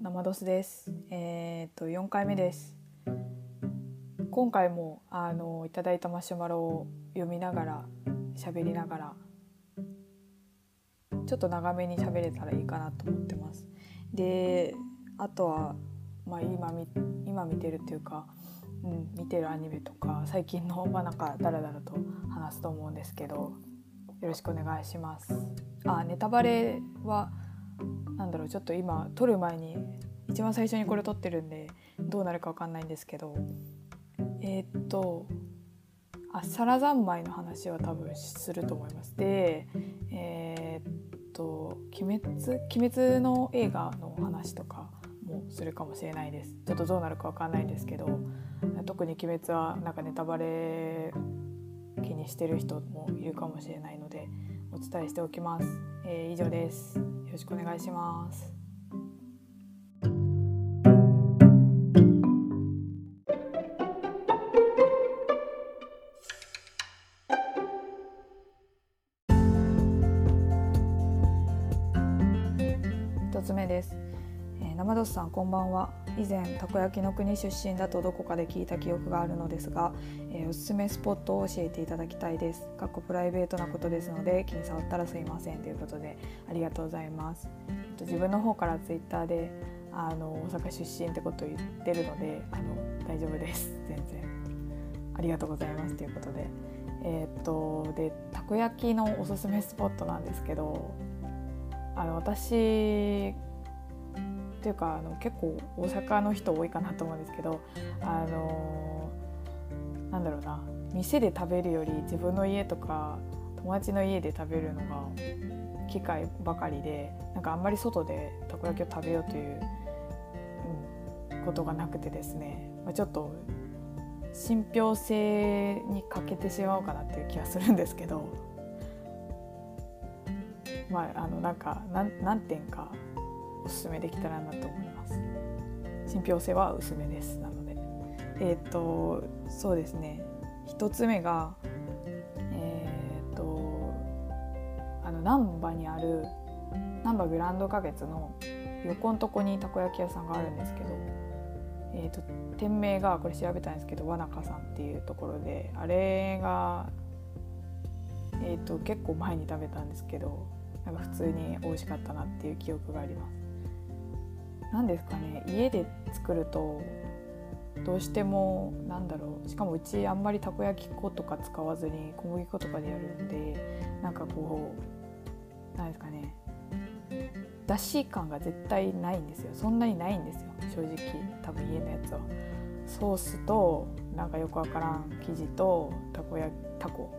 生ドスです。えっ、と4回目です。今回もあのいただいたマシュマロを読みながら喋りながらちょっと長めに喋れたらいいかなと思ってます。で、あとはまあ今み今見てるっていうか、うん見てるアニメとか最近のまあなんかダラダラと話すと思うんですけど、よろしくお願いします。あ、ネタバレはなんだろうちょっと今撮る前に一番最初にこれ撮ってるんでどうなるかわかんないんですけどえーっとあサラ三昧の話は多分すると思います。でえーっと鬼滅鬼滅の映画の話とかもするかもしれないです。ちょっとどうなるかわかんないですけど特に鬼滅はなんかネタバレ気にしてる人もいるかもしれないのでお伝えしておきます。えー以上です。よろしくお願いします。ドスさんこんばんは。以前たこ焼きの国出身だとどこかで聞いた記憶があるのですが、えーおすすめスポットを教えていただきたいです。かっこプライベートなことですので気に障ったらすいませんということでありがとうございます。えっと自分の方からツイッターであの大阪出身ってことを言ってるのであの大丈夫です。全然。ありがとうございますということで。えーっとでたこ焼きのおすすめスポットなんですけどあの私っていうかあの結構大阪の人多いかなと思うんですけどあのなんだろうな。店で食べるより自分の家とか友達の家で食べるのが機会ばかりでなんかあんまり外でたこ焼きを食べようという、うん、ことがなくてですね、まあ、ちょっと信憑性に欠けてしまおうかなっていう気がするんですけど。まああのなんか何点かおすすめできたらなと思います。信憑性は薄めです。なので。えっ、とそうですね。一つ目がえっ、とあの難波にある難波グランド花月の横のとこにたこ焼き屋さんがあるんですけどえー、と店名がこれ調べたんですけどわなかさんっていうところであれが、えー、と結構前に食べたんですけどなんか普通に美味しかったなっていう記憶があります。なんですかね家で作るとどうしてもなんだろうしかもうちあんまりたこ焼き粉とか使わずに小麦粉とかでやるんでなんかこうなんですかねだし感が絶対ないんですよ。そんなにないんですよ正直多分家のやつは。ソースとなんかよくわからん生地とたこ焼きたこ。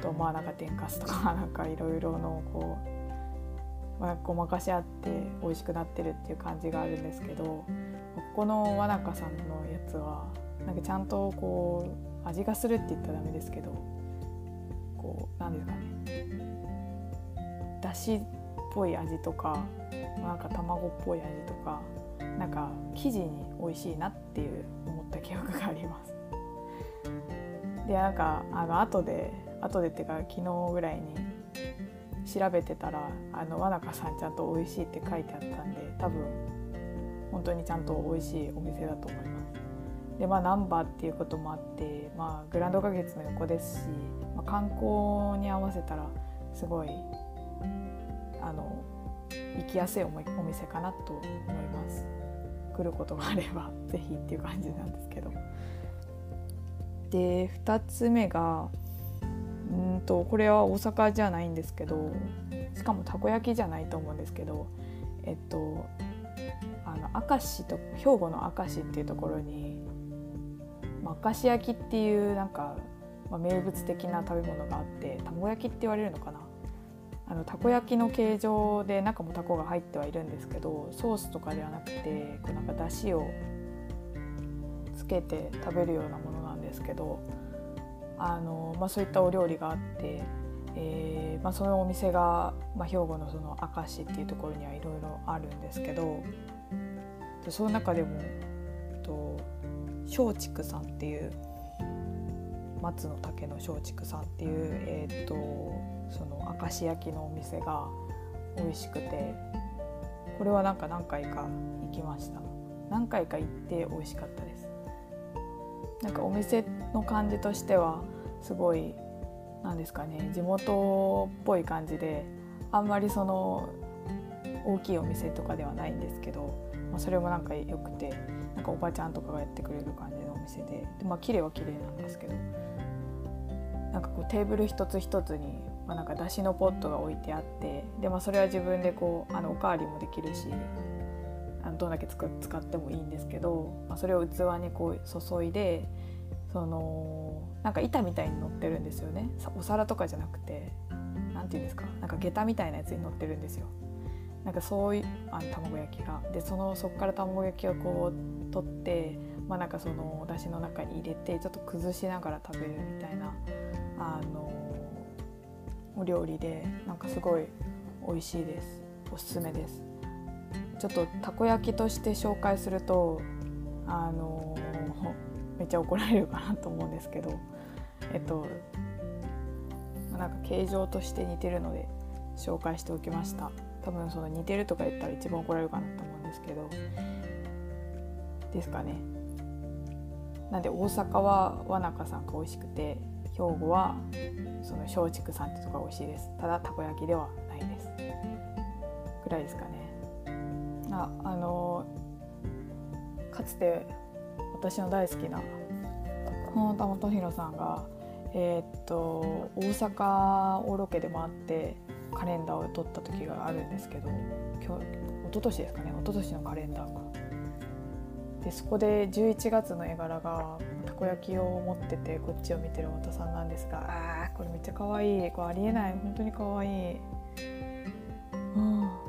とまあなんか天かすとか なんかいろいろのこう、まあ、ごまかしあって美味しくなってるっていう感じがあるんですけどここのわなかさんのやつはなんかちゃんとこう味がするって言ったらダメですけどこうなんですかねだしっぽい味とかなんか卵っぽい味とかなんか生地に美味しいなっていう思った記憶があります。でなんかあの後で後でっていうか昨日ぐらいに調べてたらあのわなかさんちゃんと美味しいって書いてあったんで多分本当にちゃんと美味しいお店だと思います。でまあ難波っていうこともあって、まあ、グランド花月の横ですし、まあ、観光に合わせたらすごいあの行きやすいおお店かなと思います。来ることがあれば ぜひっていう感じなんですけど。で2つ目がうんとこれは大阪じゃないんですけどしかもたこ焼きじゃないと思うんですけどえっとあの明石と兵庫の明石っていうところに、ま、明石焼きっていうなんか、まあ、名物的な食べ物があって卵焼きって言われるのかな？あのたこ焼きの形状で中もたこが入ってはいるんですけどソースとかではなくてこうなんかだしをつけて食べるようなものなんですけどあの、まあ、そういったお料理があって、えーまあ、そのお店が、まあ、兵庫のその明石っていうところにはいろいろあるんですけどその中でもと松竹さんっていう松の竹の松竹さんっていう、えー、とその明石焼きのお店が美味しくてこれはなんか何回か行きました。何回か行って美味しかったです。なんかお店の感じとしてはすごいなんですかね地元っぽい感じであんまりその大きいお店とかではないんですけど、まあ、それもなんか良くてなんかおばちゃんとかがやってくれる感じのお店ででまあ綺麗は綺麗なんですけどなんかこうテーブル一つ一つに、まあ、なんかだしのポットが置いてあってで、まあ、それは自分でこうあのおかわりもできるしどんだけ使ってもいいんですけど、まあ、それを器にこう注いでそのなんか板みたいに乗ってるんですよね。お皿とかじゃなくて何て言うんですかなんか下駄みたいなやつに乗ってるんですよ。なんかそういうあの卵焼きが。でそのそこから卵焼きをこう取ってまあなんかそのお出汁の中に入れてちょっと崩しながら食べるみたいなあのお料理でなんかすごい美味しいです。おすすめです。ちょっとたこ焼きとして紹介するとあのめっちゃ怒られるかなと思うんですけどえっとなんか形状として似てるので紹介しておきました。多分その似てるとか言ったら一番怒られるかなと思うんですけどですかね。なんで大阪はわなかさんが美味しくて兵庫はその松竹さんってとこが美味しいです。ただたこ焼きではないです。ぐらいですかね。ああのかつて私の大好きな本田元弘さんがえー、っと大阪をロケで回ってカレンダーを撮った時があるんですけど今日一昨年ですかね一昨年のカレンダーか。でそこで11月の絵柄がたこ焼きを持っててこっちを見てる太田さんなんですがあーこれめっちゃ可愛いこれありえない本当に可愛い。うん。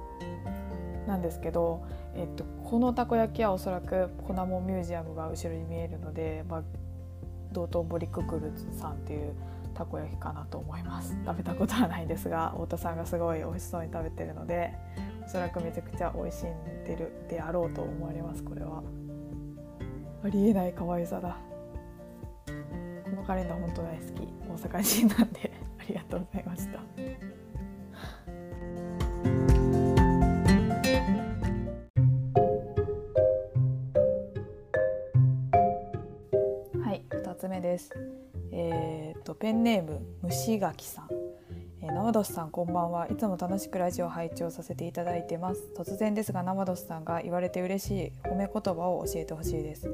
なんですけど、えっと、このたこ焼きはおそらく粉もミュージアムが後ろに見えるので、まあ、道頓堀ククルさんっていうたこ焼きかなと思います。食べたことはないですが太田さんがすごい美味しそうに食べてるのでおそらくめちゃくちゃ美味しんでるであろうと思われますこれは。ありえない可愛さだ。このカレンダー本当大好き。大阪人なんでありがとうございました。えー、とペンネーム虫垣さん。えー、生ドスさんこんばんは。いつも楽しくラジオ拝聴させていただいてます。突然ですが生ドスさんが言われて嬉しい褒め言葉を教えてほしいです、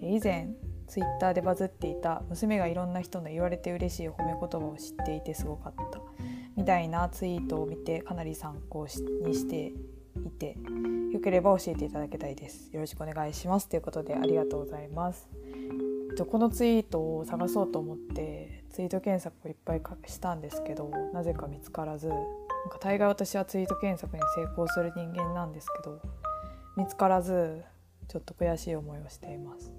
えー、以前ツイッターでバズっていた娘がいろんな人の言われて嬉しい褒め言葉を知っていてすごかった。みたいなツイートを見てかなり参考にしていてよければ教えていただきたいです。よろしくお願いします。ということでありがとうございます。このツイートを探そうと思ってツイート検索をいっぱいしたんですけどなぜか見つからず。なんか大概私はツイート検索に成功する人間なんですけど見つからずちょっと悔しい思いをしています。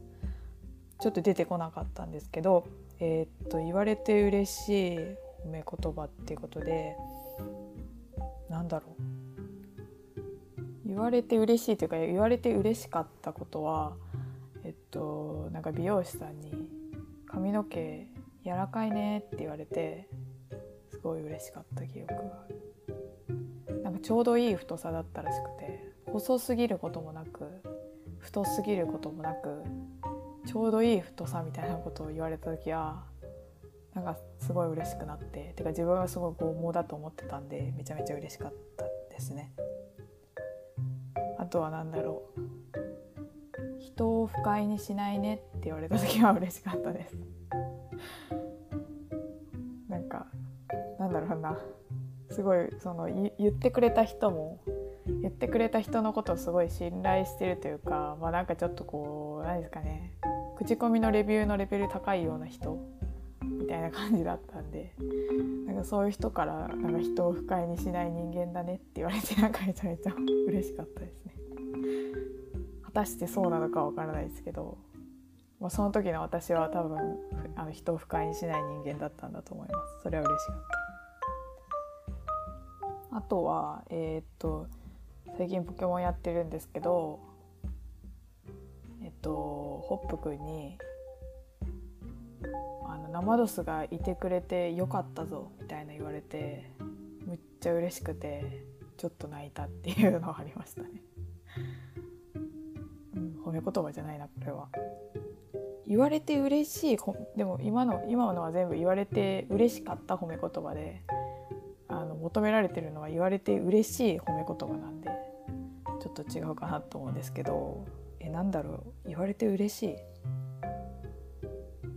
ちょっと出てこなかったんですけどえー、っと言われて嬉しい褒め言葉っていうことでなんだろう。言われて嬉しいというか言われて嬉しかったことはえっとなんか美容師さんに「髪の毛柔らかいね」って言われてすごい嬉しかった記憶がある。なんかちょうどいい太さだったらしくて細すぎることもなく太すぎることもなくちょうどいい太さみたいなことを言われた時はなんかすごい嬉しくなっててか自分はすごい剛毛だと思ってたんでめちゃめちゃ嬉しかったですね。あとは何だろう。人を不快にしないねって言われた時は嬉しかったです。なんかなんだろうな。すごいその言ってくれた人も言ってくれた人のことをすごい信頼してるというかまあなんかちょっとこう何ですかね。口コミのレビューのレベル高いような人みたいな感じだったんでなんかそういう人からなんか人を不快にしない人間だねって言われてなんかめちゃめちゃ嬉しかったですね。果たしてそうなのかわからないですけど、まあ、その時の私は多分あの人を不快にしない人間だったんだと思います。それは嬉しかった。あとはえー、っと最近ポケモンやってるんですけどえっとホップくんにあの生ドスがいてくれてよかったぞみたいな言われてむっちゃ嬉しくてちょっと泣いたっていうのはありましたね、褒め言葉じゃないなこれは。言われて嬉しいでも今の今のは全部言われて嬉しかった褒め言葉であの求められてるのは言われて嬉しい褒め言葉なんでちょっと違うかなと思うんですけどえなんだろう？言われて嬉しい？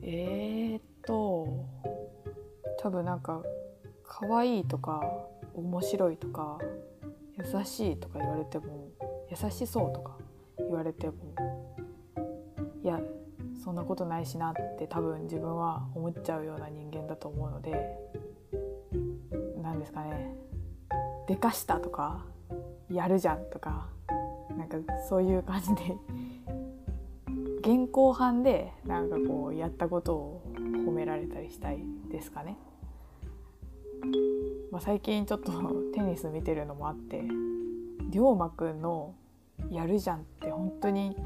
えー、っと多分なんか可愛いとか面白いとか優しいとか言われても優しそうとか。言われてもいやそんなことないしなって多分自分は思っちゃうような人間だと思うので何ですかねでかしたとかやるじゃんとかなんかそういう感じで現行犯でなんかこうやったことを褒められたりしたいですかね。まあ、最近ちょっとテニス見てるのもあって龍馬くんの「やるじゃん」って本当に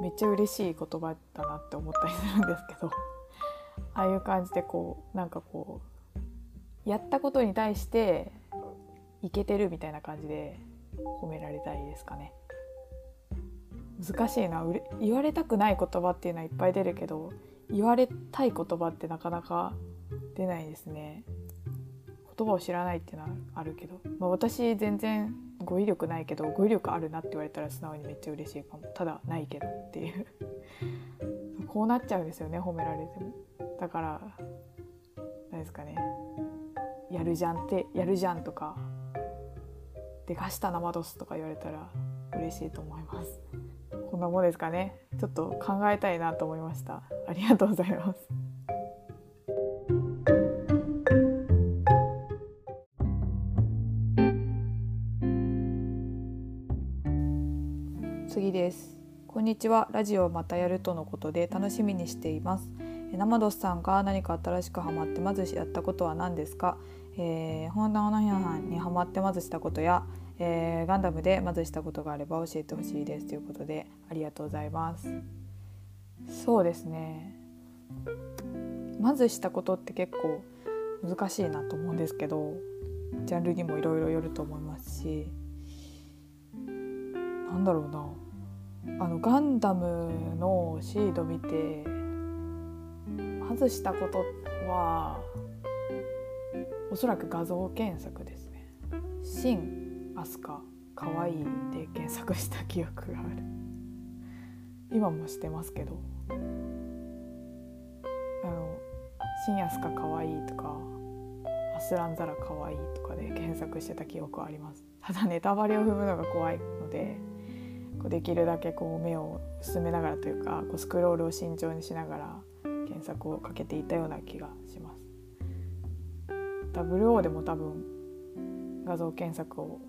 めっちゃ嬉しい言葉だなって思ったりするんですけど ああいう感じでこうなんかこうやったことに対していけてるみたいな感じで褒められたいですかね。難しいな言われたくない言葉っていうのはいっぱい出るけど言われたい言葉ってなかなか出ないですね。言葉を知らないっていうのはあるけど、まあ、私全然語彙力ないけど語彙力あるなって言われたら素直にめっちゃ嬉しいかも。ただないけどっていう。こうなっちゃうんですよね褒められても。だから何ですかね。やるじゃんってやるじゃんとかでかした生ドスとか言われたら嬉しいと思います。こんなもんですかね。ちょっと考えたいなと思いました。ありがとうございます。次です。こんにちは。ラジオまたやるとのことで楽しみにしています。生ドスさんが何か新しくハマってまずやったことは何ですか、えー、ホンダオナヒャンにハマってまずしたことや、えー、ガンダムでまずしたことがあれば教えてほしいです。ということでありがとうございます。そうですね。まずしたことって結構難しいなと思うんですけどジャンルにもいろいろよると思いますしなんだろうな。あのガンダムのシード見て外したことはおそらく画像検索ですね「新アスカかわいい」で検索した記憶がある。今もしてますけど。あの「新アスカかわいい」とか「アスランザラかわいい」とかで検索してた記憶はあります。ただネタバレを踏むのが怖いので。こうできるだけこう目を進めながらというかこうスクロールを慎重にしながら検索をかけていたような気がします。WO でも多分画像検索を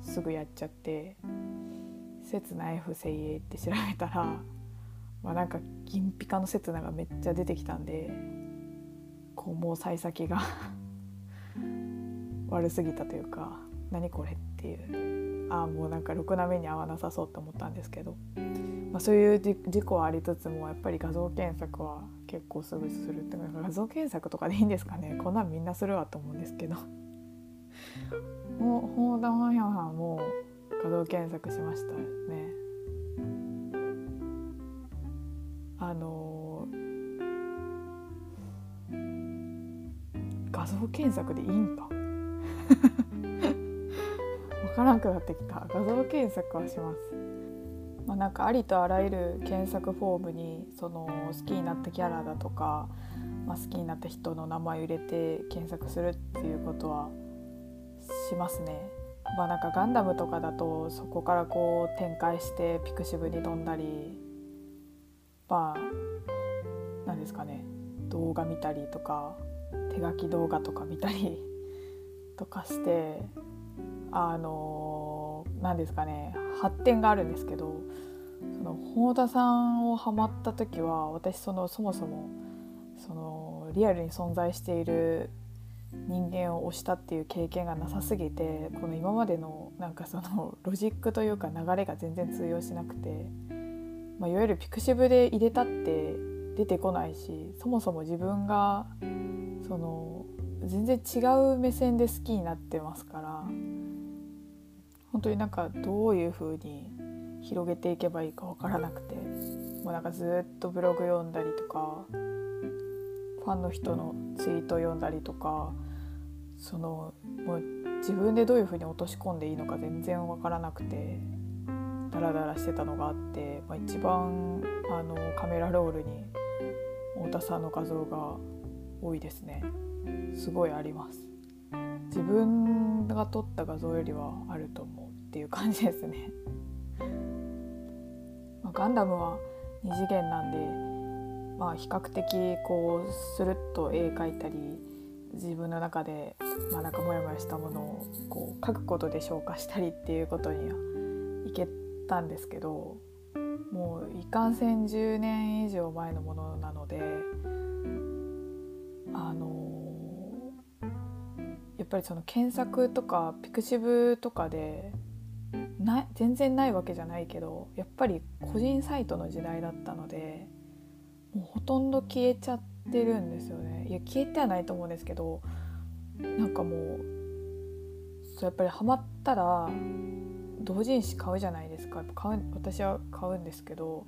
すぐやっちゃって「刹那 F 精鋭」って調べたら、まあ、なんか銀ピカの刹那がめっちゃ出てきたんでこうもう幸先が 悪すぎたというか「何これ?」っていう。ああもうなんかろくな目に合わなさそうって思ったんですけど、まあ、そういう事故はありつつもやっぱり画像検索は結構すぐするっていうか画像検索とかでいいんですかね。こんなんみんなするわと思うんですけど。もうホーダンヒャンハンも画像検索しましたね。あの画像検索でいいんか。からなくなってきた画像検索はします。まあ、なんかありとあらゆる検索フォームにその好きになったキャラだとか、まあ、好きになった人の名前を入れて検索するっていうことはしますね。まあ、なんかガンダムとかだとそこからこう展開してピクシブに飛んだりまあ何ですかね動画見たりとか手書き動画とか見たり とかしてあの何ですかね発展があるんですけどその本田さんをハマった時は私そのそもそもそのリアルに存在している人間を推したっていう経験がなさすぎてこの今までのなんかそのロジックというか流れが全然通用しなくて、まあ、いわゆるピクシブで入れたって出てこないしそもそも自分がその全然違う目線で好きになってますから本当になんかどういう風に広げていけばいいか分からなくてもうなんかずっとブログ読んだりとかファンの人のツイート読んだりとかそのもう自分でどういう風に落とし込んでいいのか全然分からなくてダラダラしてたのがあって、まあ、一番あのカメラロールに太田さんの画像が多いですね。すごいあります。自分が撮った画像よりはあると思うっていう感じですね。まあ、ガンダムは2次元なんで、まあ、比較的こうスルッと絵描いたり自分の中で、まあ、なんかモヤモヤしたものをこう書くことで消化したりっていうことにはいけたんですけどもういかんせん10年以上前のものなのであのっぱりその検索とかピクシブとかでな全然ないわけじゃないけどやっぱり個人サイトの時代だったのでもうほとんど消えちゃってるんですよね。いや消えてはないと思うんですけどなんかもうそうやっぱりハマったら同人誌買うじゃないですか。やっぱ買う私は買うんですけど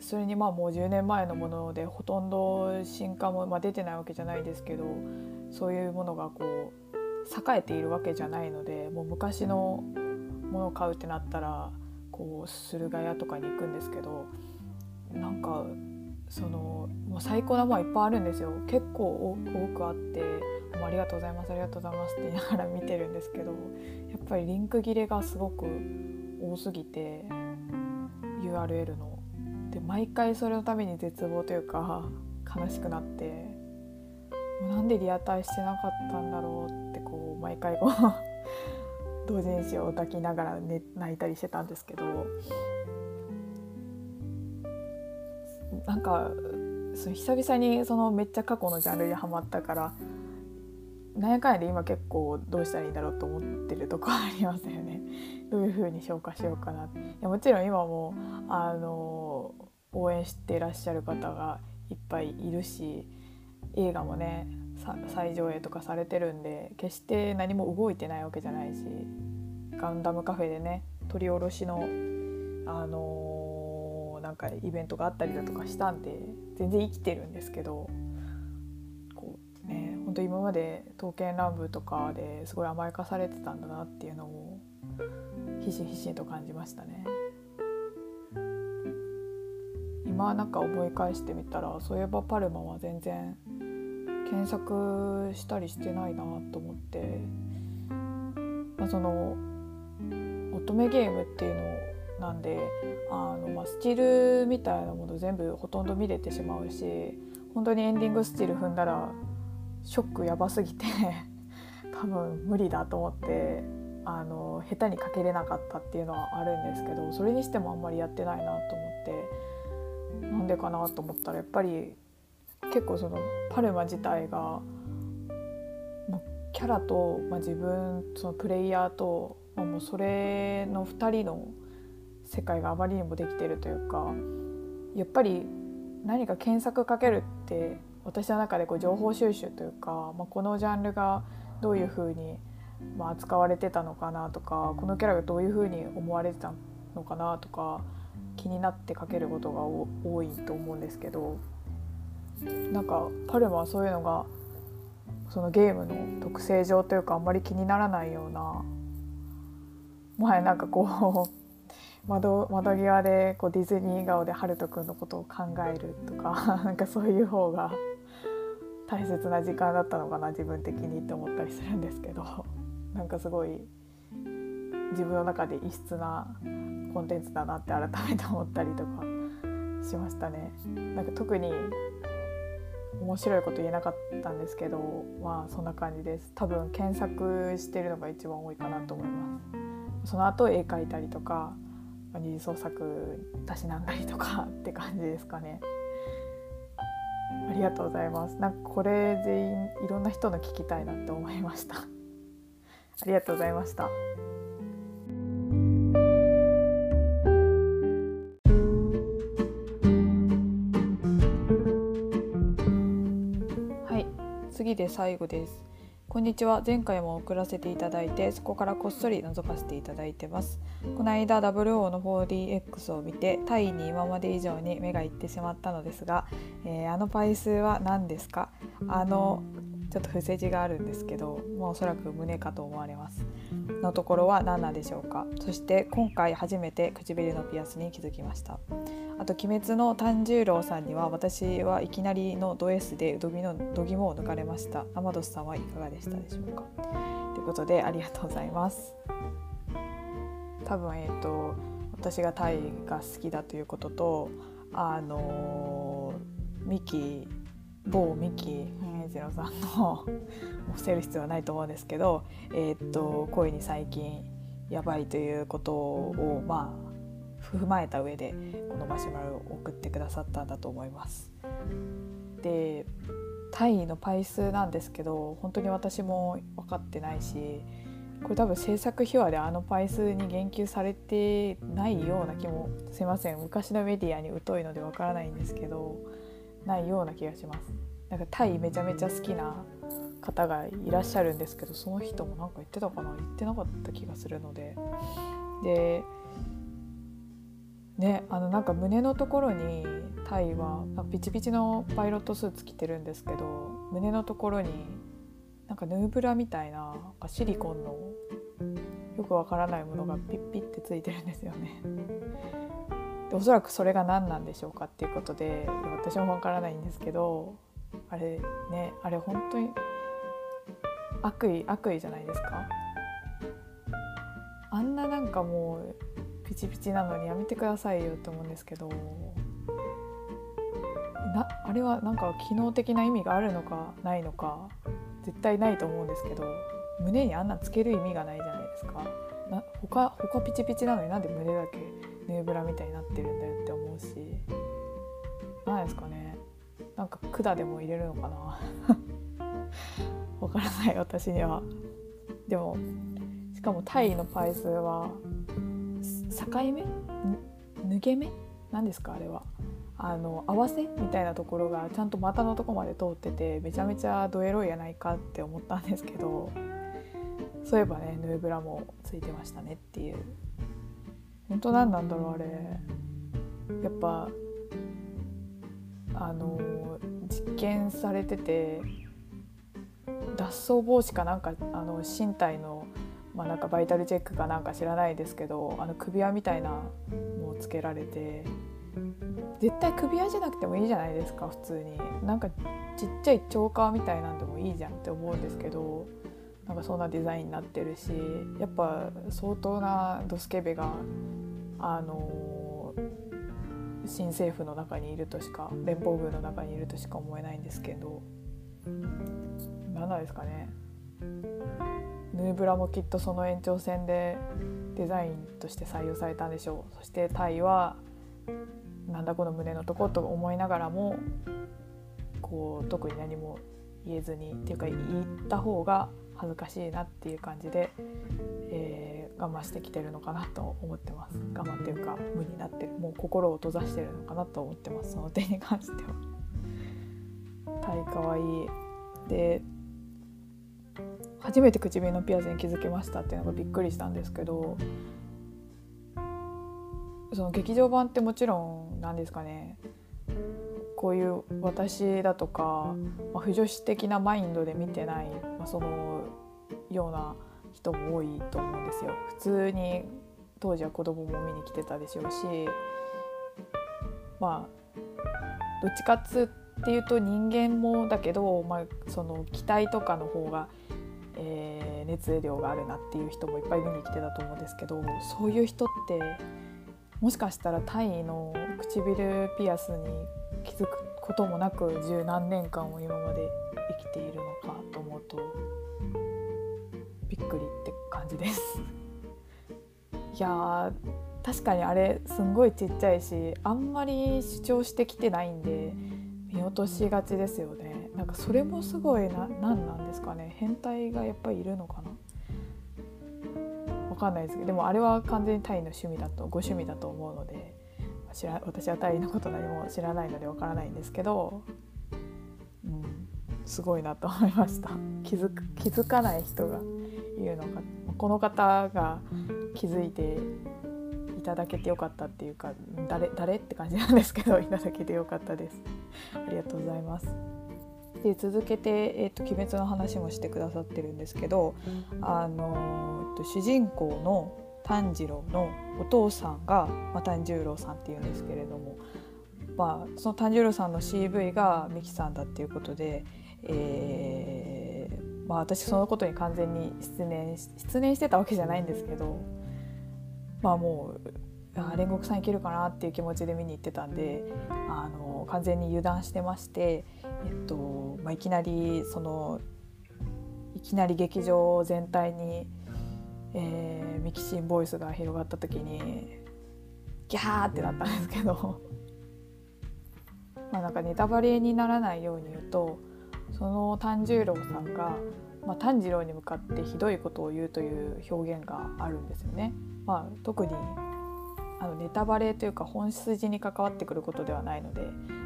それにまあもう10年前のものでほとんど新刊も、まあ、出てないわけじゃないですけどそういうものがこう栄えているわけじゃないのでもう昔のものを買うってなったらこう駿河屋とかに行くんですけどなんかそのもう最高なものはいっぱいあるんですよ結構多くあって「ありがとうございますありがとうございます」って言いながら見てるんですけどやっぱりリンク切れがすごく多すぎて URL の。で毎回それのために絶望というか悲しくなってなんでリアタイしてなかったんだろうってこう毎回こう 同人誌を抱きながら、ね、泣いたりしてたんですけどなんかその久々にそのめっちゃ過去のジャンルにはまったからなんやかんやで今結構どうしたらいいんだろうと思ってるとこありますよね。どういう風に消化しようかな。いやもちろん今もあの応援してらっしゃる方がいっぱいいるし映画もね再上映とかされてるんで決して何も動いてないわけじゃないしガンダムカフェでね取り下ろしの、あのー、なんかイベントがあったりだとかしたんで全然生きてるんですけどこうね本当今まで「刀剣乱舞」とかですごい甘やかされてたんだなっていうのをひしひしと感じましたね。今なんか思い返してみたらそういえばパルマは全然検索したりしてないなと思って、まあ、その乙女ゲームっていうのなんであの、まあ、スチールみたいなもの全部ほとんど見れてしまうし本当にエンディングスチール踏んだらショックやばすぎて 多分無理だと思ってあの下手にかけれなかったっていうのはあるんですけどそれにしてもあんまりやってないなと思って。なんでかなと思ったらやっぱり結構そのパルマ自体がもうキャラと、まあ、自分そのプレイヤーと、まあ、もうそれの2人の世界があまりにもできてるというかやっぱり何か検索かけるって私の中でこう情報収集というか、まあ、このジャンルがどういうふうにまあ扱われてたのかなとかこのキャラがどういうふうに思われてたのかなとか気になってかけることが多いと思うんですけどなんかパルマはそういうのがそのゲームの特性上というかあんまり気にならないような前なんかこう 窓窓際でこうディズニー顔でハルト君のことを考えるとか なんかそういう方が大切な時間だったのかな自分的にって思ったりするんですけどなんかすごい自分の中で異質なコンテンツだなって改めて思ったりとかしましたね。なんか特に面白いこと言えなかったんですけどまあそんな感じです。多分検索してるのが一番多いかなと思います。その後絵描いたりとか二次創作たしなんだりとかって感じですかね。ありがとうございます。なんかこれ全員いろんな人の聞きたいなって思いました。ありがとうございました。で最後です。こんにちは。前回も送らせていただいてそこからこっそり覗かせていただいてます。この間 WO の 4DX を見てタイに今まで以上に目がいってしまったのですが、えー、あのパイスは何ですか？あのちょっと伏せ字があるんですけど、まあ、おそらく胸かと思われます。のところは何なんでしょうか？そして今回初めて唇のピアスに気づきました。あと「鬼滅の炭十郎」さんには私はいきなりのド S で度肝の度肝を抜かれました。アマドスさんはいかがでしたでしょうか？ということでありがとうございます。多分えっ、ー、と私がタイが好きだということとあのミキ某ミキ平次郎さんの 伏せる必要はないと思うんですけど、えー、っと恋に最近やばいということをまあ踏まえた上でこのマシュマロを送ってくださったんだと思います。でタイのパイスなんですけど本当に私も分かってないしこれ多分制作秘話であのパイスに言及されてないような気もすいません。昔のメディアに疎いので分からないんですけどないような気がします。なんかタイめちゃめちゃ好きな方がいらっしゃるんですけどその人も何か言ってたかな？言ってなかった気がするので。でねあのなんか胸のところにタイはピチピチのパイロットスーツ着てるんですけど胸のところになんかヌーブラみたいななんかシリコンのよくわからないものがピッピッてついてるんですよね。でおそらくそれが何なんでしょうかっていうことで私もわからないんですけどあれねあれ本当に悪意悪意じゃないですか？あんななんかもうピチピチなのにやめてくださいよって思うんですけど。なあれはなんか機能的な意味があるのかないのか絶対ないと思うんですけど。胸にあんなつける意味がないじゃないですか。な他他ピチピチなのになんで胸だけヌーブラみたいになってるんだよって思うし。何ですかね。なんか管でも入れるのかな。わからない私には。でもしかもタイのパイスは境目？抜け目？何ですか？あれは。あの合わせみたいなところがちゃんと股のとこまで通っててめちゃめちゃドエロいやないかって思ったんですけどそういえばねヌーブラもついてましたねっていう。本当何なんだろうあれ。やっぱあの実験されてて脱走防止かなんかあの身体の、まあ、なんかバイタルチェックかなんか知らないですけどあの首輪みたいなのをつけられて絶対首輪じゃなくてもいいじゃないですか普通に。なんかちっちゃいチョーカーみたいなんでもいいじゃんって思うんですけどなんかそんなデザインになってるしやっぱ相当なドスケベがあの新政府の中にいるとしか連邦軍の中にいるとしか思えないんですけど。何なんですかね。ヌーブラもきっとその延長線でデザインとして採用されたんでしょう。そしてタイはなんだこの胸のとこと思いながらもこう特に何も言えずにっていうか言った方が恥ずかしいなっていう感じで、えー、我慢してきてるのかなと思ってます。我慢っていうか無になってるもう心を閉ざしてるのかなと思ってます。その点に関しては。タイかわいい。で初めて唇のピアスに気づきましたっていうのがびっくりしたんですけどその劇場版ってもちろん何ですかねこういう私だとか、まあ、不女子的なマインドで見てない、まあ、そのような人も多いと思うんですよ。普通に当時は子供も見に来てたでしょうしまあどっちかっつっていうと人間もだけど、まあ、その期待とかの方が、えー、熱量があるなっていう人もいっぱい見に来てたと思うんですけどそういう人ってもしかしたらタイの唇ピアスに気づくこともなく十何年間を今まで生きているのかと思うとびっくりって感じです。いや確かにあれすんごいちっちゃいしあんまり主張してきてないんで見落としがちですよねなんかそれもすごいな何なんですかね変態がやっぱりいるのかな？わかんないですけどでもあれは完全にタイの趣味だとご趣味だと思うので知ら私はタイのこと何も知らないのでわからないんですけど、うん、すごいなと思いました。気づく気づかない人がいるのか。この方が気づいていただけてよかったっていうか誰誰って感じなんですけどいただけてよかったです。ありがとうございます。で続けて、えーと「鬼滅」の話もしてくださってるんですけど、あのー、と主人公の炭治郎のお父さんが、まあ、炭十郎さんっていうんですけれども、まあ、その炭十郎さんの CV がミキさんだっていうことで、えーまあ、私そのことに完全に失念失念してたわけじゃないんですけどまあもうあ煉獄さんいけるかなっていう気持ちで見に行ってたんであの完全に油断してまして、えっとまあ、いきなりそのいきなり劇場全体に、えー、ミキシンボイスが広がった時にギャーってなったんですけど まあなんかネタバレにならないように言うとその炭十郎さんが、まあ、炭治郎に向かってひどいことを言うという表現があるんですよね。まあ、特にあのネタバレというか本筋に関わってくることではないので、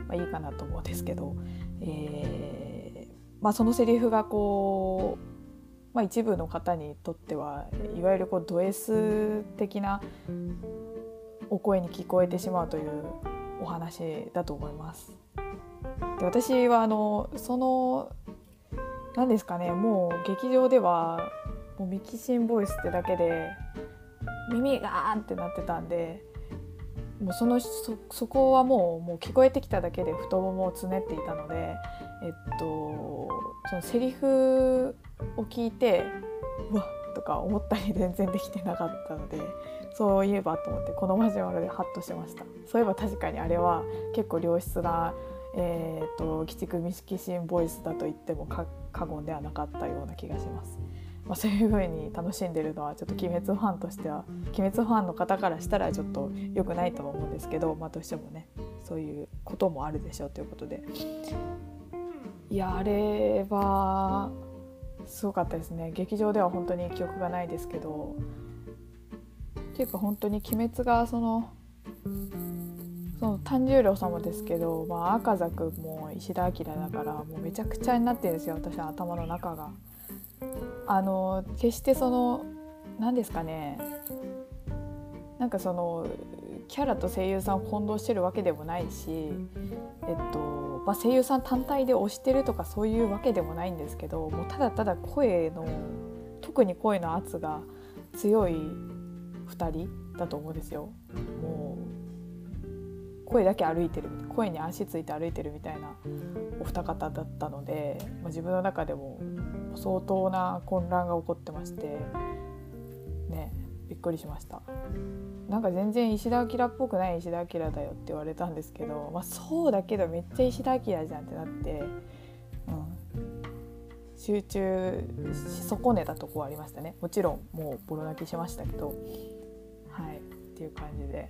まあ、いいかなと思うんですけど、えーまあ、そのセリフがこう、まあ、一部の方にとってはいわゆるこうド S 的なお声に聞こえてしまうというお話だと思います。で私はあのその何ですかねもう劇場ではもうミキシンボイスってだけで耳がーんってなってたんでもうそのそそこはもうもう聞こえてきただけで太ももをつねっていたので、えっと、そのセリフを聞いてうわっとか思ったり全然できてなかったのでそういえばと思ってこのマジュマルでハッとしましたそういえば確かにあれは結構良質なえーと、鬼畜ミシキシンボイスだと言っても過言ではなかったような気がします。まあ、そういう風に楽しんでるのはちょっと鬼滅ファンとしては鬼滅ファンの方からしたらちょっと良くないとは思うんですけど、まあ、どうしてもねそういうこともあるでしょうということで。いやあれはすごかったですね。劇場では本当に記憶がないですけど。っていうか本当に鬼滅がそのその炭十郎様ですけど、まあ、赤座くんも石田明だからもうめちゃくちゃになってるんですよ私の頭の中が。あの決してその何ですかねなんかそのキャラと声優さんを混同してるわけでもないし、えっとまあ、声優さん単体で推してるとかそういうわけでもないんですけどもうただただ声の特に声の圧が強い2人だと思うんですよ。もう声だけ歩いてる声に足ついて歩いてるみたいなお二方だったので、まあ、自分の中でも相当な混乱が起こってましてねびっくりしました。なんか全然石田明っぽくない石田明だよって言われたんですけど、まあ、そうだけどめっちゃ石田明じゃんってなって、うん、集中し損ねたとこはありましたね。もちろんもうボロ泣きしましたけどはい。っていう感じで。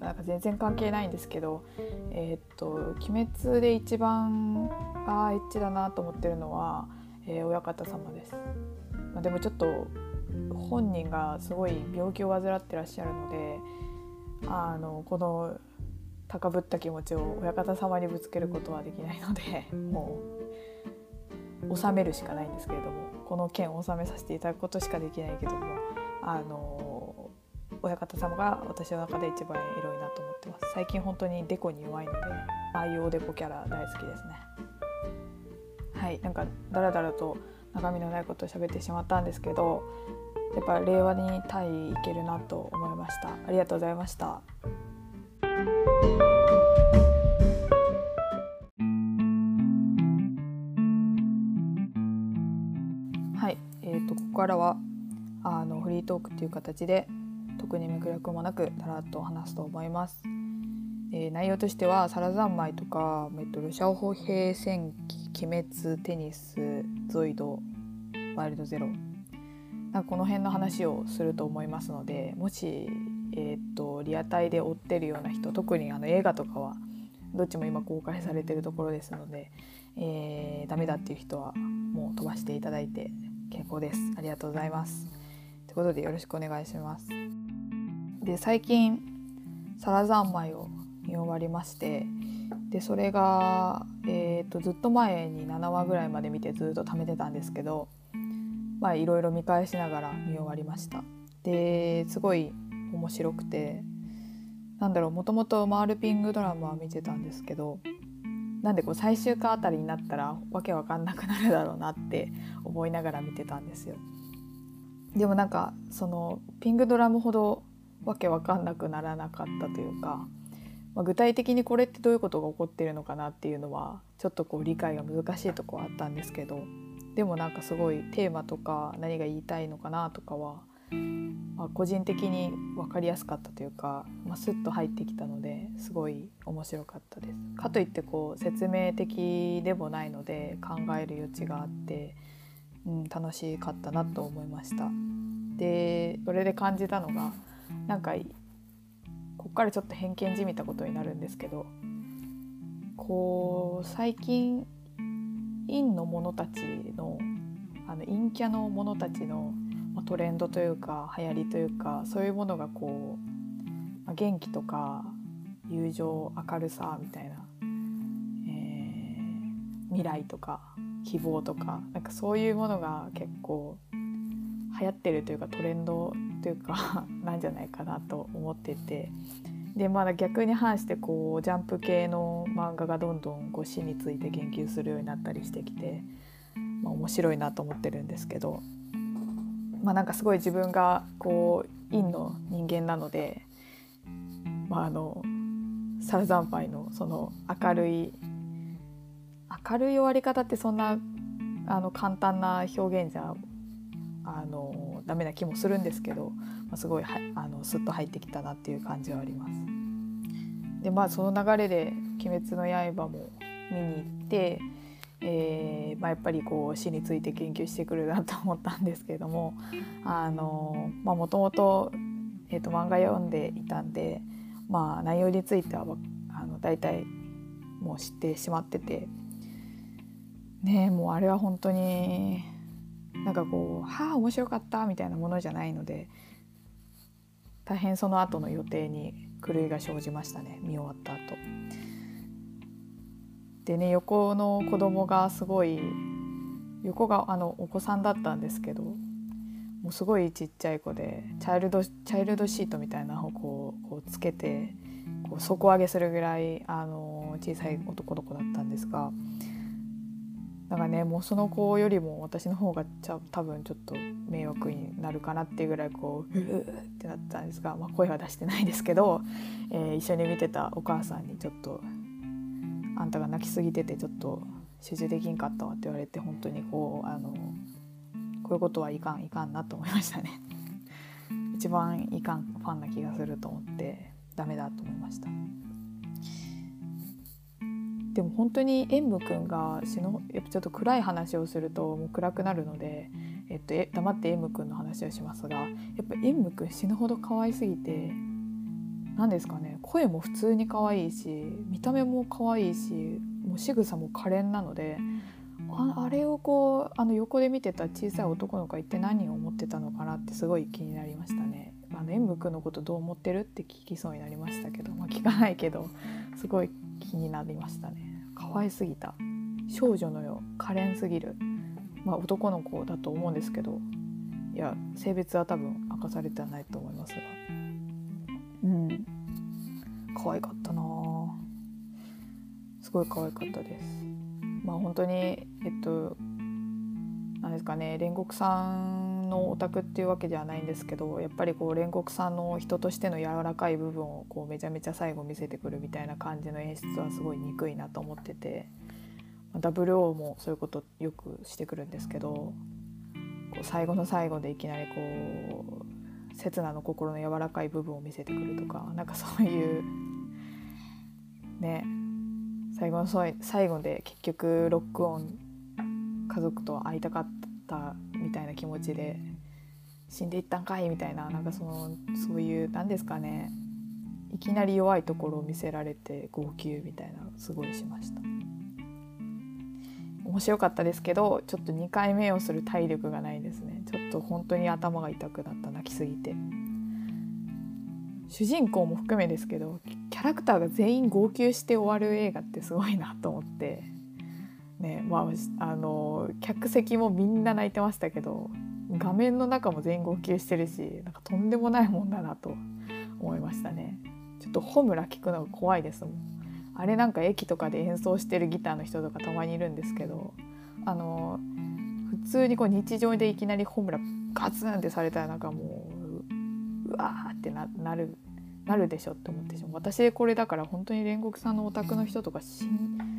なんか全然関係ないんですけど「えー、っと鬼滅」で一番あエッチだなと思ってるのは、えー、親方様です。まあ、でもちょっと本人がすごい病気を患ってらっしゃるのであのこの高ぶった気持ちを親方様にぶつけることはできないので もう収めるしかないんですけれどもこの件を収めさせていただくことしかできないけどもあの親方様が私の中で一番エロいなと思ってます。最近本当にデコに弱いのでああいうおでこキャラ大好きですね。はいなんかダラダラと中身のないことを喋ってしまったんですけどやっぱ令和に対いけるなと思いました。ありがとうございました。はい、えーと、とここからはあのフリートークっていう形で特に脈絡もなくだらっと話すと思います。えー、内容としては「サラ三昧」とか「えっと、ロシア歩兵戦記鬼滅テニスゾイドワイルドゼロ」なんかこの辺の話をすると思いますのでもし、えー、っとリアタイで追ってるような人特にあの映画とかはどっちも今公開されてるところですので、えー、ダメだっていう人はもう飛ばしていただいて結構です。ありがとうございます。ということでよろしくお願いします。で最近「サラ三昧」を見終わりましてでそれが、えーと、ずっと前に7話ぐらいまで見てずっと貯めてたんですけどまあいろいろ見返しながら見終わりました。ですごい面白くてなんだろうもともとマールピングドラマは見てたんですけどなんでこう最終回あたりになったらわけわかんなくなるだろうなって思いながら見てたんですよ。でもなんかそのピングドラムほどわけわかんなくならなかったというか、まあ、具体的にこれってどういうことが起こってるのかなっていうのはちょっとこう理解が難しいとこはあったんですけどでもなんかすごいテーマとか何が言いたいのかなとかはまあ、個人的に分かりやすかったというか、まあ、スッと入ってきたのですごい面白かったです。かといってこう説明的でもないので考える余地があって、うん、楽しかったなと思いました。でそれで感じたのがなんかこっからちょっと偏見じみたことになるんですけどこう最近陰の者たちのあの陰キャの者たちの、トレンドというか流行りというかそういうものがこう、元気とか友情明るさみたいな、えー、未来とか希望とかなんかそういうものが結構流行ってるというかトレンドというか なんじゃないかなと思ってて。でまだ逆に反してこうジャンプ系の漫画がどんどんこう死について研究するようになったりしてきて、まあ、面白いなと思ってるんですけど。まあ、なんかすごい自分がこう陰の人間なので、まあ、あのサルザンパイのその明るい明るい終わり方ってそんなあの簡単な表現じゃあのダメな気もするんですけど、まあ、すごいはあのスッと入ってきたなっていう感じはあります。でまあその流れで「鬼滅の刃」も見に行ってえーまあ、やっぱりこう死について研究してくるなと思ったんですけれどももともと漫画読んでいたんで、まあ、内容についてはあの大体もう知ってしまっててねもうあれは本当になんかこう「はあ面白かった」みたいなものじゃないので大変その後の予定に狂いが生じましたね見終わった後。でね横の子供がすごい横があのお子さんだったんですけどもうすごいちっちゃい子でチャイルドチャイルドシートみたいなのをこうつけてこう底上げするぐらいあの小さい男の子だったんですがなんかねもうその子よりも私の方がちゃ多分ちょっと迷惑になるかなっていうぐらいこううーってなったんですが、まあ、声は出してないですけど、えー、一緒に見てたお母さんにちょっとあんたが泣きすぎててちょっと集中できんかったわって言われて本当にこうあのこういうことはいかんいかんなと思いましたね。一番いかんファンな気がすると思ってダメだと思いましたでも本当に演武くんが死ぬやっぱちょっと暗い話をするともう暗くなるので、えっと、え黙って演武くんの話をしますがやっぱ演武くん死ぬほど可愛すぎて何ですかね声も普通に可愛いし見た目も可愛いしもう仕草も可憐なのでああれをこうあの横で見てた小さい男の子は一体何を思ってたのかなってすごい気になりましたね。あの演武くんのことどう思ってるって聞きそうになりましたけど、まあ、聞かないけどすごい気になりましたね。可愛すぎた。少女のよう。可憐すぎる、まあ、男の子だと思うんですけど。いや性別は多分明かされてはないと思いますが。うん。可愛かったな。すごい可愛かったです。まあ本当にえっと何ですかね。煉獄さんのオタクっていうわけではないんですけどやっぱりこう煉獄さんの人としての柔らかい部分をこうめちゃめちゃ最後見せてくるみたいな感じの演出はすごい憎いなと思ってて WO もそういうことよくしてくるんですけどこう最後の最後でいきなりこう刹那の心の柔らかい部分を見せてくるとかなんかそういうね最後の最後で結局ロックオン家族と会いたかったみたいな気持ちで死んでいったんかいみたいななんかそのそういう何ですかね。いきなり弱いところを見せられて号泣みたいなすごいしました。面白かったですけどちょっと2回目をする体力がないですね。ちょっと本当に頭が痛くなった。泣きすぎて。主人公も含めですけどキャラクターが全員号泣して終わる映画ってすごいなと思って。ねまああの客席もみんな泣いてましたけど画面の中も全員号泣してるしなんかとんでもないもんだなと思いましたね。ちょっとホムラ聞くのが怖いですもん。あれなんか駅とかで演奏してるギターの人とかたまにいるんですけどあの普通にこう日常でいきなりホムラガツンってされたらなんかもううわーってななるなるでしょって思ってしまう。私これだから本当に煉獄さんのお宅の人とかしん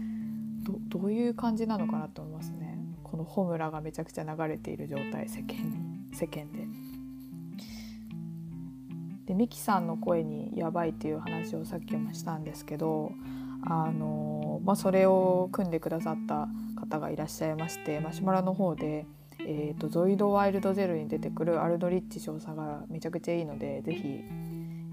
どういう感じなのかなと思いますねこのホムラがめちゃくちゃ流れている状態世間に世間で。でミキさんの声にやばいっていう話をさっきもしたんですけどあの、まあ、それを組んでくださった方がいらっしゃいましてマシュマロの方で、えーと、ゾイド・ワイルド・ゼロに出てくるアルドリッチ少佐がめちゃくちゃいいので是非、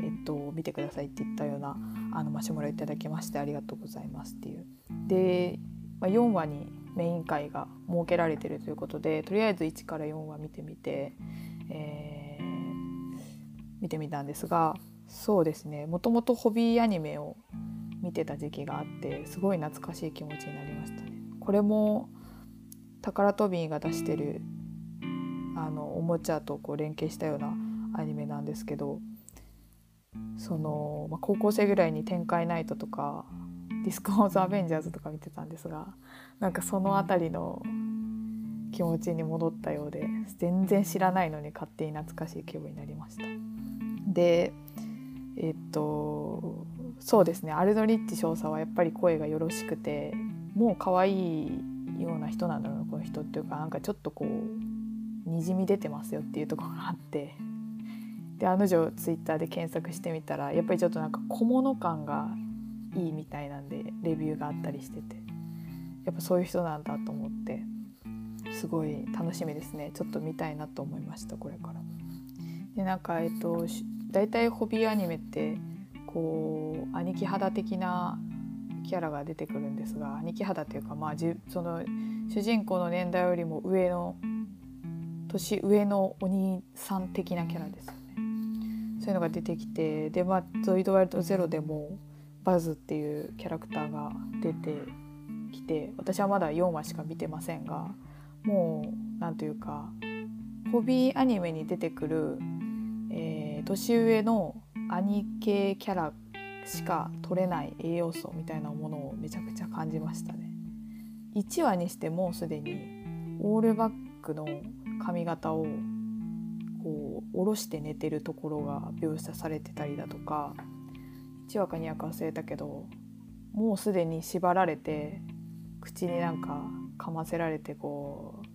えーと、見てくださいって言ったようなあのマシュマロいただきましてありがとうございますっていう。で、まあ、4話にメイン回が設けられてるということでとりあえず1から4話見てみて、えー、見てみたんですがそうですねもともとホビーアニメを見てた時期があってすごい懐かしい気持ちになりましたね。これもタカラトビーが出してるあのおもちゃとこう連携したようなアニメなんですけどその、まあ、高校生ぐらいに「展開ナイト」とか「ディスク・オーズ・アベンジャーズ」とか見てたんですがなんかその辺りの気持ちに戻ったようで全然知らないのに勝手に懐かしい気分になりました。でえっとそうですねアルドリッチ少佐はやっぱり声がよろしくてもう可愛いような人なんだろうこの人っていうかなんかちょっとこうにじみ出てますよっていうところがあってで案の定ツイッターで検索してみたらやっぱりちょっとなんか小物感がいいみたいなんでレビューがあったりしててやっぱそういう人なんだと思ってすごい楽しみですねちょっと見たいなと思いましたこれから。でなんかえっと大体ホビーアニメってこう兄貴肌的なキャラが出てくるんですが兄貴肌っていうかまあじその主人公の年代よりも上の年上のお兄さん的なキャラですよね。そういうのが出てきてでまあ「ゾイド・ワイルド・ゼロ」でもバズっていうキャラクターが出てきて私はまだ4話しか見てませんがもう何というかホビーアニメに出てくる、えー、年上の兄系キャラしか取れない栄養素みたいなものをめちゃくちゃ感じましたね。1話にしてもうすでにオールバックの髪型をこう下ろして寝てるところが描写されてたりだとか1話か2話か忘れたけどもうすでに縛られて口になんかかませられてこう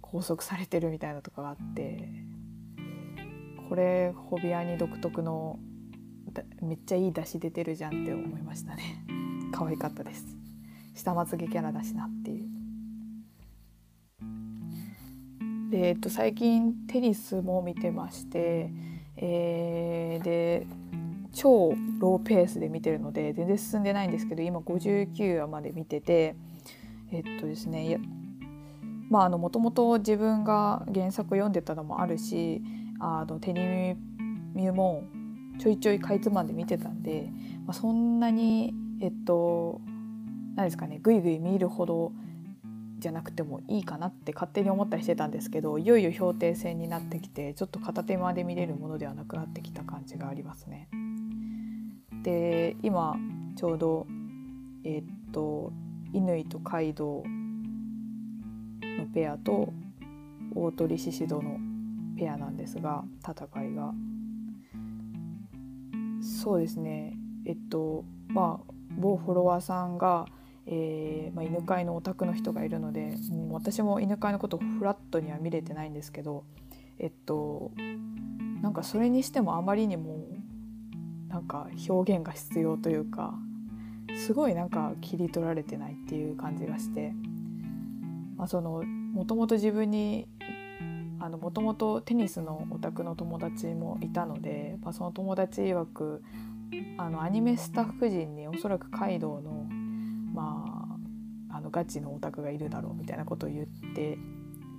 拘束されてるみたいなとかがあってこれホビアニ独特のめっちゃいい出汁出てるじゃんって思いましたね。可愛かったです。下まつげキャラだしなっていう。で、えっと、最近テニスも見てまして、えー、で超ローペースで見てるので全然進んでないんですけど今59話まで見ててえっとですねまあもともと自分が原作読んでたのもあるしあのテニミューもちょいちょいかいつまんで見てたんで、まあ、そんなにえっと何ですかねぐいぐい見るほどじゃなくてもいいかなって勝手に思ったりしてたんですけどいよいよ評定戦になってきてちょっと片手間で見れるものではなくなってきた感じがありますね。で今ちょうどえっと乾とカイドウのペアと大鳥獅子戸のペアなんですが戦いが。そうですね。えっとまあ某フォロワーさんが、えーまあ、犬飼のお宅の人がいるのでもう私も犬飼のことフラットには見れてないんですけどえっとなんかそれにしてもあまりにもなんか表現が必要というかすごいなんか切り取られてないっていう感じがして、まあ、そのもともと自分にもともとテニスのオタクの友達もいたので、まあ、その友達曰くあのアニメスタッフ陣におそらくカイドウの,、まあ、あのガチのオタクがいるだろうみたいなことを言って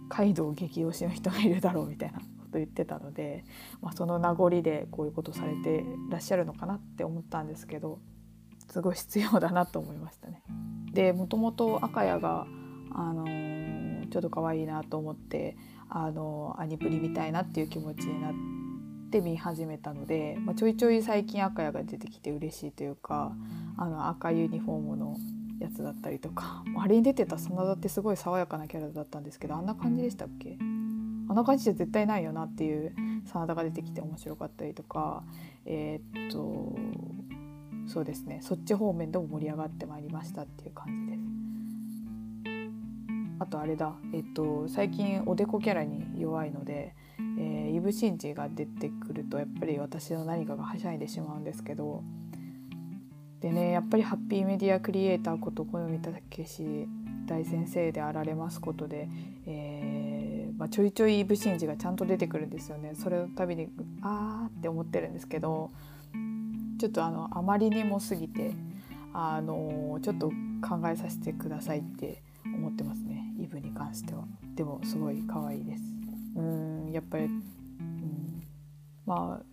カイドウ激推しの人がいるだろうみたいな。と言ってたので、まあ、その名残でこういうことされてらっしゃるのかなって思ったんですけどすごい必要だなと思いましたね。でもともと赤谷が、あのー、ちょっと可愛いなと思って、あのー、アニプリ見たいなっていう気持ちになって見始めたので、まあ、ちょいちょい最近赤谷が出てきて嬉しいというかあの赤ユニフォームのやつだったりとかあれに出てた真田ってすごい爽やかなキャラだったんですけどあんな感じでしたっけ？あん。な感じじゃ絶対ないよなっていう真田が出てきて面白かったりとかえー、っとそうですね。そっち方面でも盛り上がってまいりましたっていう感じです。あとあれだ、えっと、最近おでこキャラに弱いので、えー、イブシンジが出てくるとやっぱり私の何かがはしゃいでしまうんですけどでねやっぱりハッピーメディアクリエイターこと小読武史大先生であられますことで、えーまあ、ちょいちょいイブシンジがちゃんと出てくるんですよね。それのたびにあーって思ってるんですけどちょっとあのあまりにも過ぎてあのちょっと考えさせてくださいって思ってますね。イブに関しては。でもすごい可愛いです。うんやっぱり、うん、まあ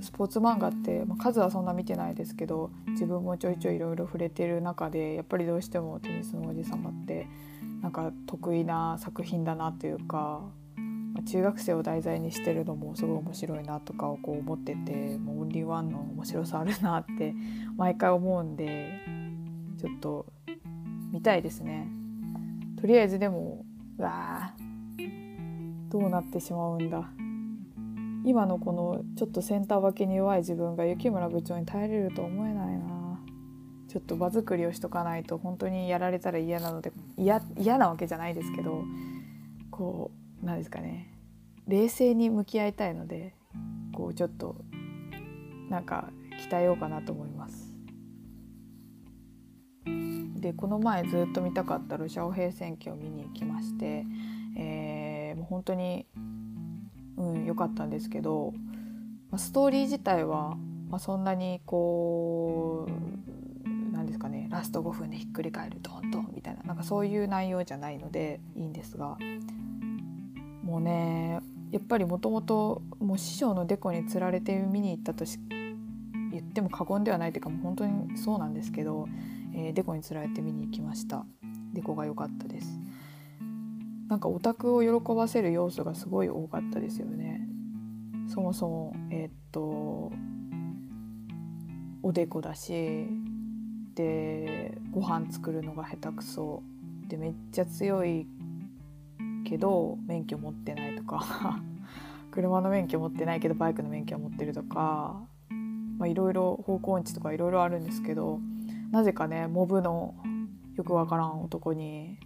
スポーツ漫画って、まあ、数はそんな見てないですけど自分もちょいちょいいろいろ触れてる中でやっぱりどうしてもテニスのおじ様ってなんか得意な作品だなというか、まあ、中学生を題材にしてるのもすごい面白いなとかをこう思っててもうオンリーワンの面白さあるなって 毎回思うんでちょっと見たいですね。とりあえずでもうわどうなってしまうんだ今のこのちょっとセンター分けに弱い自分が雪村部長に耐えれると思えないちょっと場作りをしとかないと本当にやられたら嫌なので嫌なわけじゃないですけどこう何ですかね冷静に向き合いたいのでこうちょっとなんか鍛えようかなと思います。でこの前ずっと見たかったロシアオ平戦記を見に行きまして、えー、もう本当にうん良かったんですけど、まあ、ストーリー自体は、まあ、そんなにこうかね。ラスト5分でひっくり返るドンドンみたいな。なんかそういう内容じゃないのでいいんですが。もうねやっぱりもともと師匠のデコにつられて見に行ったとし言っても過言ではないというかもう本当にそうなんですけど、えー、デコにつられて見に行きました。デコが良かったです。なんかオタクを喜ばせる要素がすごい多かったですよね。そもそもえー、っとおでこだしでご飯作るのが下手くそでめっちゃ強いけど免許持ってないとか。車の免許持ってないけどバイクの免許は持ってるとか。いろいろ方向音痴とかいろいろあるんですけどなぜかねモブのよくわからん男に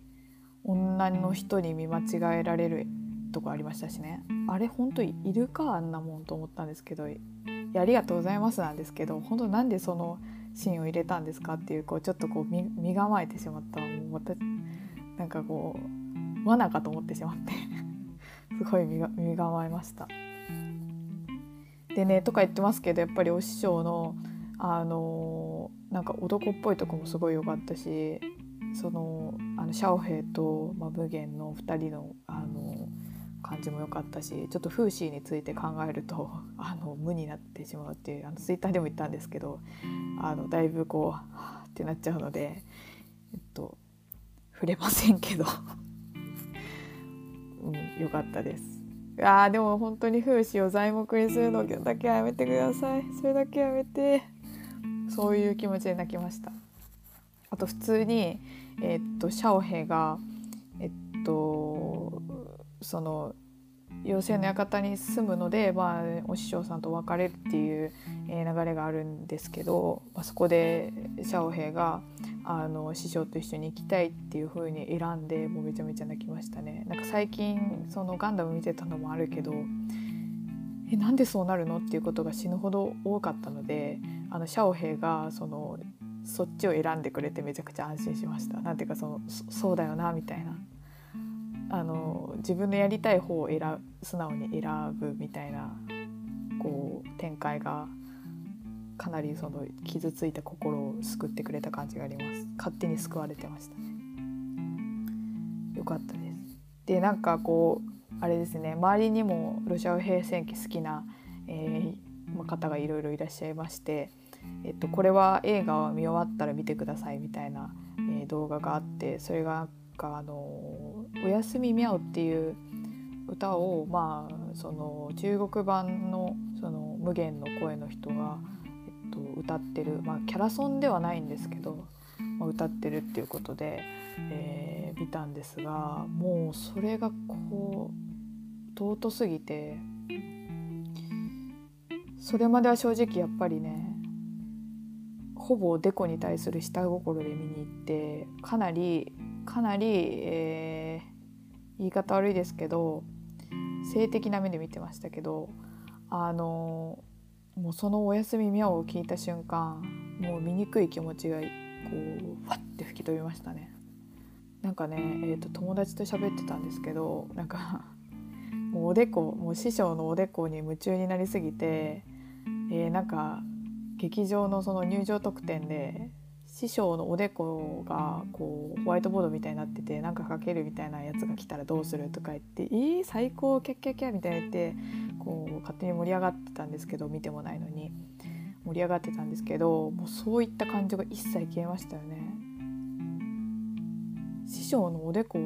女の人に見間違えられるとこありましたしね。あれ本当いるかあんなもんと思ったんですけどありがとうございますなんですけど本当なんでそのシーンを入れたんですかっていうこうちょっとこう身構えてしまったもうまたなんかこう罠かと思ってしまって すごい身構えました。でねとか言ってますけどやっぱりお師匠のあのなんか男っぽいとこもすごい良かったしそのあのシャオヘイと、まあ、無限の2人の感じも良かったしちょっとフーシーについて考えると あの無になってしまうっていうあのツイッターでも言ったんですけどあのだいぶこうはあってなっちゃうので、えっと、触れませんけど。うん、よかったです。あでも本当に風刺を材木にするのだけはやめてください。それだけやめてそういう気持ちで泣きました。あと普通にえー、っとシャオヘイがえっとその妖精の館に住むので、まあ、お師匠さんと別れるっていう、流れがあるんですけど、まあ、そこでシャオヘイがあの師匠と一緒に行きたいっていう風に選んでもうめちゃめちゃ泣きましたね。なんか最近そのガンダム見てたのもあるけどえなんでそうなるのっていうことが死ぬほど多かったのであのシャオヘイがそのそっちを選んでくれてめちゃくちゃ安心しましたなんていうかそのそうだよなみたいなあの自分のやりたい方を選素直に選ぶみたいなこう展開がかなりその傷ついた心を救ってくれた感じがあります。勝手に救われてましたね。よかったです。でなんかこうあれですね。周りにもロシア語平戦期好きな、えー、方がいろいろいらっしゃいましてえっと、これは映画を見終わったら見てくださいみたいなに動画があってそれがあの「おやすみみゃお」っていう歌をまあその中国版のその無限の声の人が、えっと、歌ってる、まあ、キャラソンではないんですけど、まあ、歌ってるっていうことで、えー、見たんですがもうそれがこう尊すぎてそれまでは正直やっぱりねほぼデコに対する下心で見に行ってかなりかなり、えー、言い方悪いですけど性的な目で見てましたけどあのもうその「おやすみみゃお」を聞いた瞬間もう醜い気持ちがこうファッて吹き飛びましたね。なんかね、えーと、友達と喋ってたんですけどなんかもうおでこもう師匠のおでこに夢中になりすぎて、えー、なんか劇場のその入場特典で師匠のおでこがこうホワイトボードみたいになっててなんか書けるみたいなやつが来たらどうするとか言って「えー、最高キャッキャッキャ」みたいな言ってこう勝手に盛り上がってたんですけど見てもないのに盛り上がってたんですけどもうそういった感情が一切消えましたよね。師匠のおでこを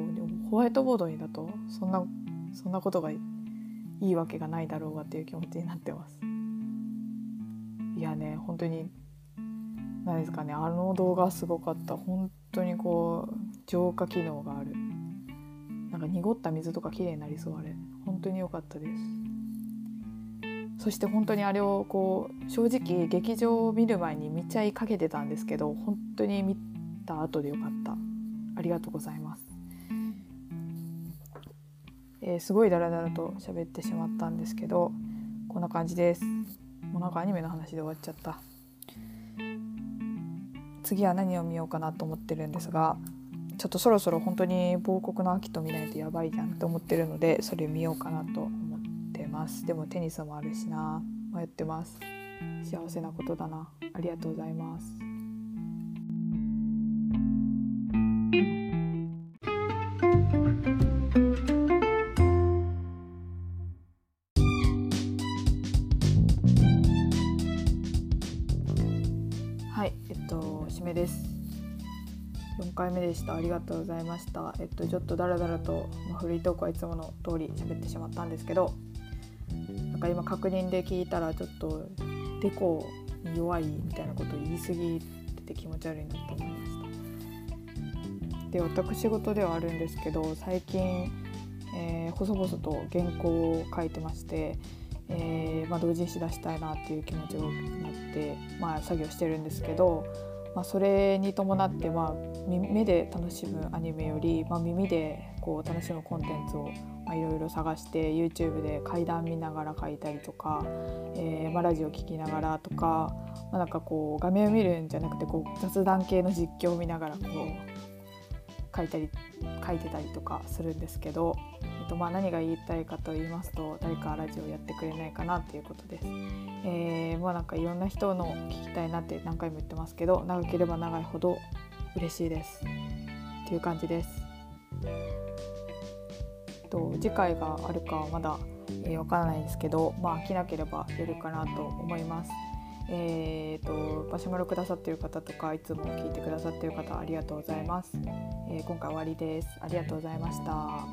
ホワイトボードにだとそんなそんなことがいいわけがないだろうがっていう気持ちになってます。いやね本当に何ですかね。あの動画すごかった。本当にこう浄化機能がある。なんか濁った水とか綺麗になりそうあれ。本当に良かったです。そして本当にあれをこう正直劇場を見る前に見ちゃいかけてたんですけど本当に見た後でよかった。ありがとうございます、えー、すごいダラダラと喋ってしまったんですけどこんな感じです。もうなんかアニメの話で終わっちゃった。次は何を見ようかなと思ってるんですがちょっとそろそろ本当に亡国の秋と見ないとやばいじゃんと思ってるのでそれ見ようかなと思ってます。でもテニスもあるしな。迷ってます。幸せなことだな。ありがとうございます。しめです。4回目でした。ありがとうございました。えっとちょっとダラダラと、まあ、フリートークはいつもの通り喋ってしまったんですけどなんか今確認で聞いたらちょっとデコに弱いみたいなことを言い過ぎてて気持ち悪いなと思いました。で私事ではあるんですけど最近、えー、細々と原稿を書いてましてえーまあ、同人誌出したいなっていう気持ちが大きくなって、まあ、作業してるんですけどまあ、それに伴って、まあ、目で楽しむアニメより、まあ、耳でこう楽しむコンテンツをいろいろ探して YouTube で階段見ながら書いたりとか、えーまあ、ラジオ聴きながらとか,、まあ、なんかこう画面を見るんじゃなくてこう雑談系の実況を見ながらこう書いたり書いてたりとかするんですけど、えっとまあ、何が言いたいかと言いますと誰かラジオやってくれないかなっていうことです。えー、まあなんかいろんな人の聞きたいなって何回も言ってますけど長ければ長いほど嬉しいですっていう感じです。と次回があるかはまだ、えー、からないですけど、まあ、飽きなければやるかなと思います。えーと、とマシュマロくださっている方とかいつも聞いてくださっている方ありがとうございます、えー、今回終わりです。ありがとうございました。